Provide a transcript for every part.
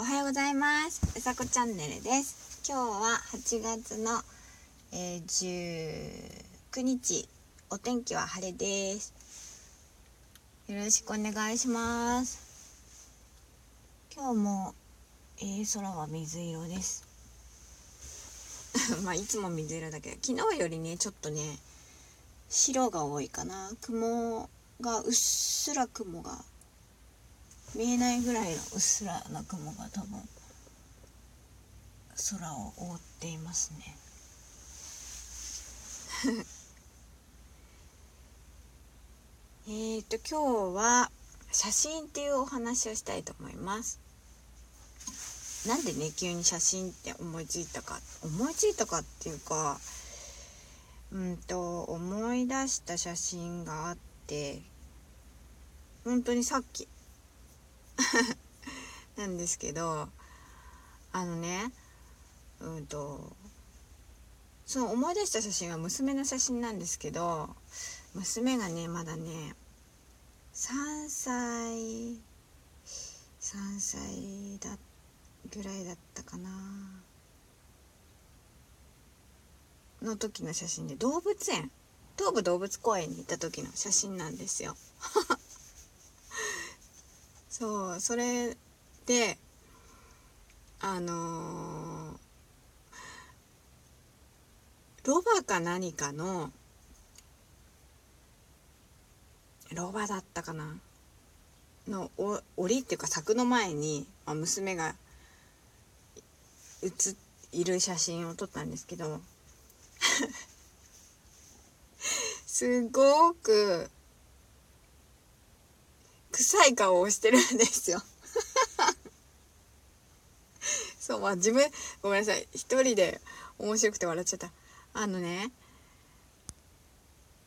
おはようございます。うさこチャンネルです。今日は8月の、えー、19日。お天気は晴れです。よろしくお願いします。今日も、えー、空は水色です。まあいつも水色だけど昨日よりねちょっとね白が多いかな。雲がうっすら雲が見えないぐらいのうっすらな雲が多分空を覆っていますね。えっと今日は写真っていうお話をしたいと思います。なんでね急に写真って思いついたか。思いついたかっていうかうんと思い出した写真があって本当にさっき なんですけどあのねうんとその思い出した写真は娘の写真なんですけど娘がねまだね3歳3歳だぐらいだったかなの時の写真で動物園東武動物公園に行った時の写真なんですよ。そうそれであのー、ロバか何かのロバだったかな？のお檻っていうか柵の前に、まあ、娘が写いる写真を撮ったんですけど。すごく臭い顔をしてるんですよ。そうまあ自分ごめんなさい。一人で面白くて笑っちゃった。あのね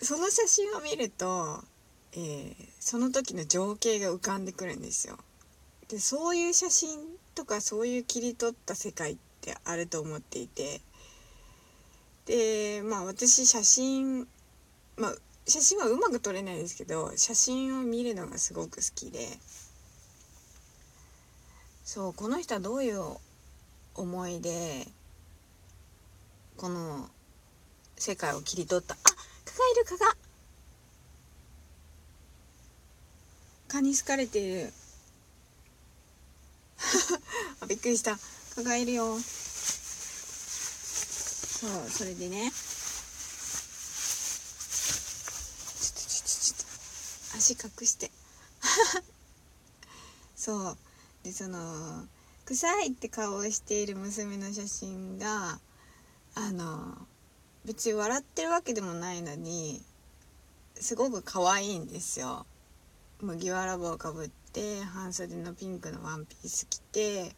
その写真を見ると、えー、その時の情景が浮かんでくるんですよ。でそういう写真とかそういう切り取った世界ってあると思っていて。でまあ私写真まあ写真はうまく撮れないですけど写真を見るのがすごく好きで。そうこの人はどういう思いでこの世界を切り取った？あ蚊がいる蚊が。蚊に好かれている。あびっくりした。蚊がいるよ。そうそれでね。足隠して。そう。でその臭いって顔をしている娘の写真があの別に笑ってるわけでもないのにすごく可愛いんですよ。麦わら帽かぶって半袖のピンクのワンピース着て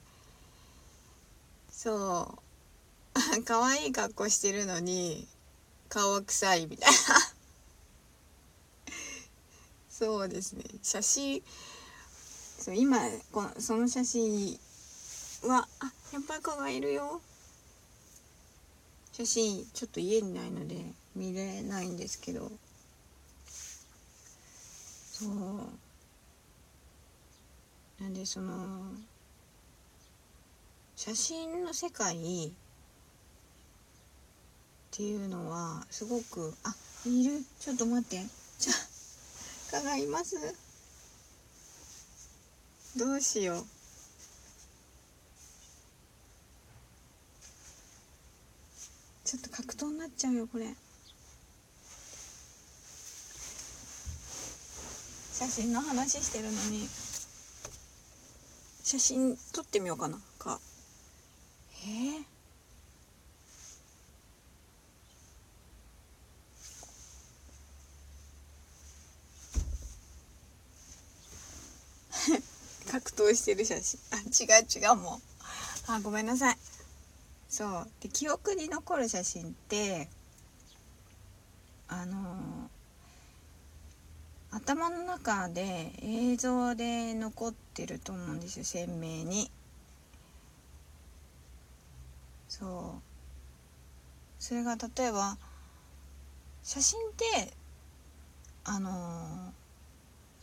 そう。可愛い格好してるのに顔は臭いみたいな。そうですね。写真そう今このその写真はあやっぱり蚊がいるよ。写真ちょっと家にないので見れないんですけど。そう。なんでその写真の世界っていうのはすごくあいる。ちょっと待って。じゃ蚊がいます。どうしよう。ちょっと格闘になっちゃうよこれ。写真の話してるのに。写真撮ってみようかな。か。え。ー格闘してる写真。あ違う違うもう。あごめんなさい。そう。で記憶に残る写真ってあのー、頭の中で映像で残ってると思うんですよ鮮明に。そう。それが例えば写真ってあのー、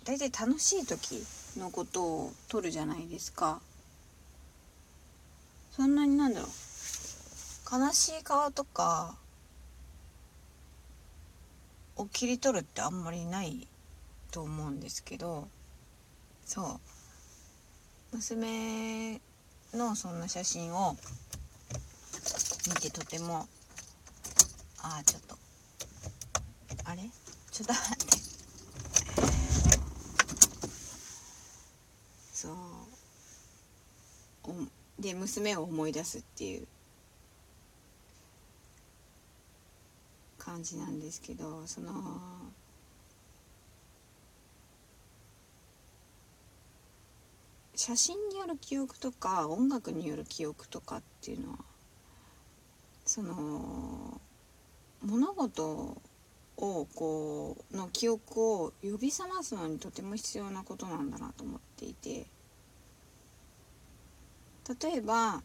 大体楽しい時のことを撮るじゃないですか。そんなになんだろう。悲しい顔とかを切り取るってあんまりないと思うんですけどそう。娘のそんな写真を見てとてもああちょっとあれ？ちょっと待ってそうで娘を思い出すっていう。感じなんですけどその。写真による記憶とか音楽による記憶とかっていうのはその。物事をこうの記憶を呼び覚ますのにとても必要なことなんだなと思っていて。例えば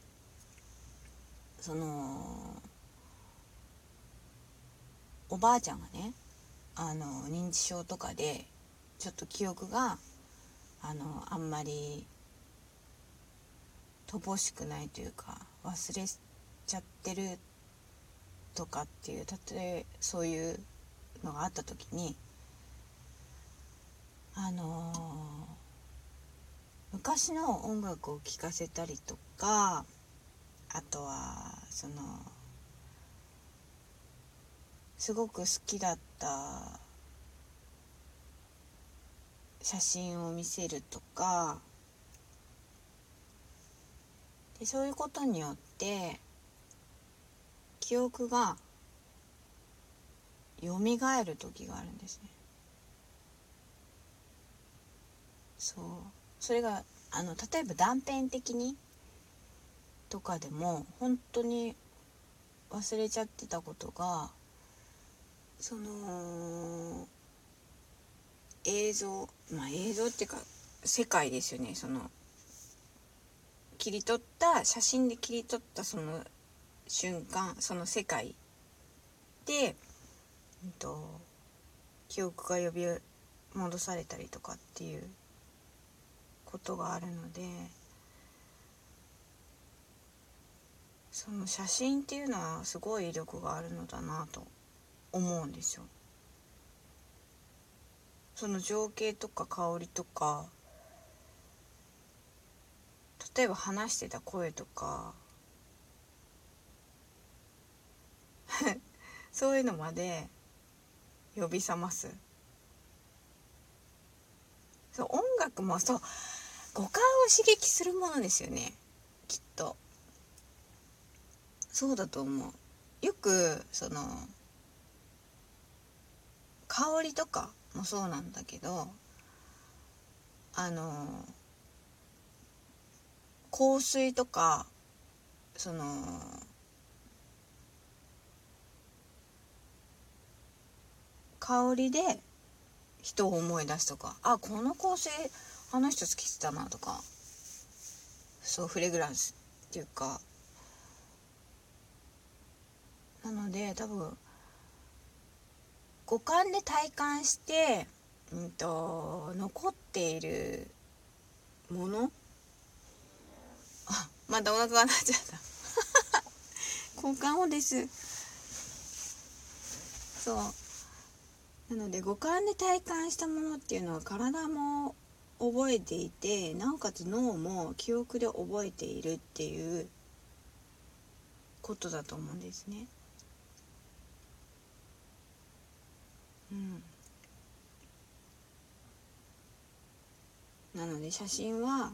そのおばあちゃんがねあの認知症とかでちょっと記憶があのあんまり乏しくないというか忘れちゃってるとかっていう例えそういうのがあった時にあのー、昔の音楽を聴かせたりとかあとはそのすごく好きだった写真を見せるとかでそういうことによって記憶が蘇る時があるんですね。そう。それがあの例えば断片的にとかでも本当に忘れちゃってたことがその映像まあ映像っていうか世界ですよね。その切り取った写真で切り取ったその瞬間その世界で、うんと、記憶が呼び戻されたりとかっていうことがあるのでその写真っていうのはすごい威力があるのだなと思うんですよ。その情景とか香りとか例えば話してた声とか そういうのまで呼び覚ますそう音楽もそう五感を刺激するものですよね。きっと。そうだと思う。よくその香りとかもそうなんだけどあの香水とかその香りで人を思い出すとかあこの香水あの人好きってたなとか。そうフレグランスっていうか。なので多分五感で体感して、うんと、残っているもの？あまたお腹が鳴っちゃった。交換をです。そう。なので五感で体感したものっていうのは体も覚えていてなおかつ脳も記憶で覚えているっていうことだと思うんですね。うん、なので写真は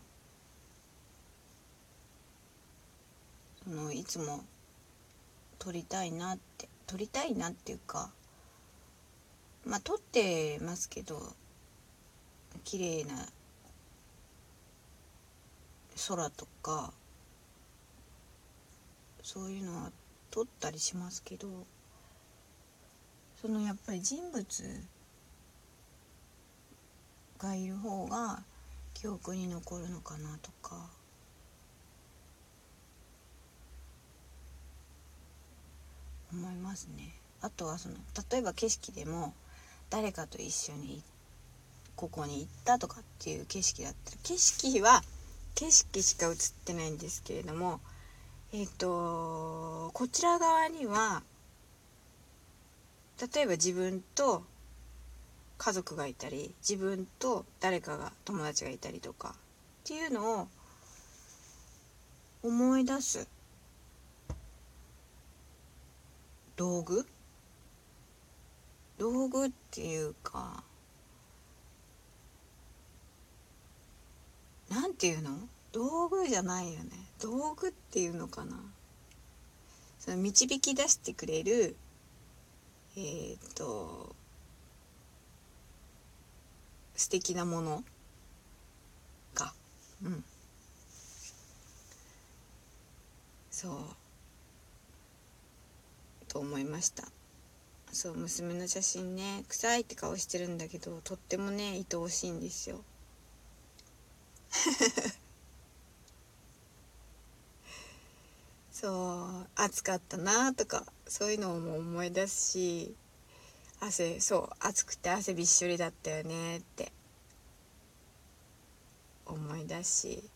そのいつも撮りたいなって撮りたいなっていうかまあ撮ってますけど綺麗な空とかそういうのは撮ったりしますけどそのやっぱり人物がいる方が記憶に残るのかなとか思いますね。あとはその例えば景色でも誰かと一緒にここに行ったとかっていう景色だったら景色は景色しか映ってないんですけれどもえっ、とこちら側には例えば自分と家族がいたり自分と誰かが友達がいたりとかっていうのを思い出す道具？道具っていうかなんていうの？道具じゃないよね。道具っていうのかな？その導き出してくれるえー、っと素敵なものかうん。そう。と思いました。そう娘の写真ね臭いって顔してるんだけどとってもね愛おしいんですよ。そう暑かったなとかそういうのも思い出すし汗そう暑くて汗びっしょりだったよねって思い出すし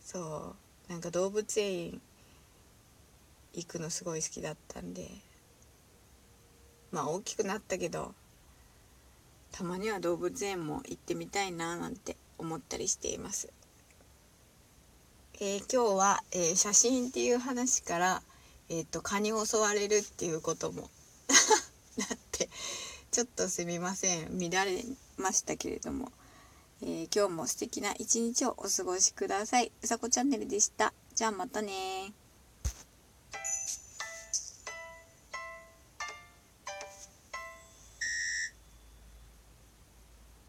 そうなんか動物園行くのすごい好きだったんでまあ大きくなったけどたまには動物園も行ってみたいななんて思ったりしています。えー、今日は、えー、写真っていう話から、えーと、蚊に襲われるっていうことも なってちょっとすみません乱れましたけれども、え今日も素敵な一日をお過ごしください。うさこチャンネルでした。じゃあまたね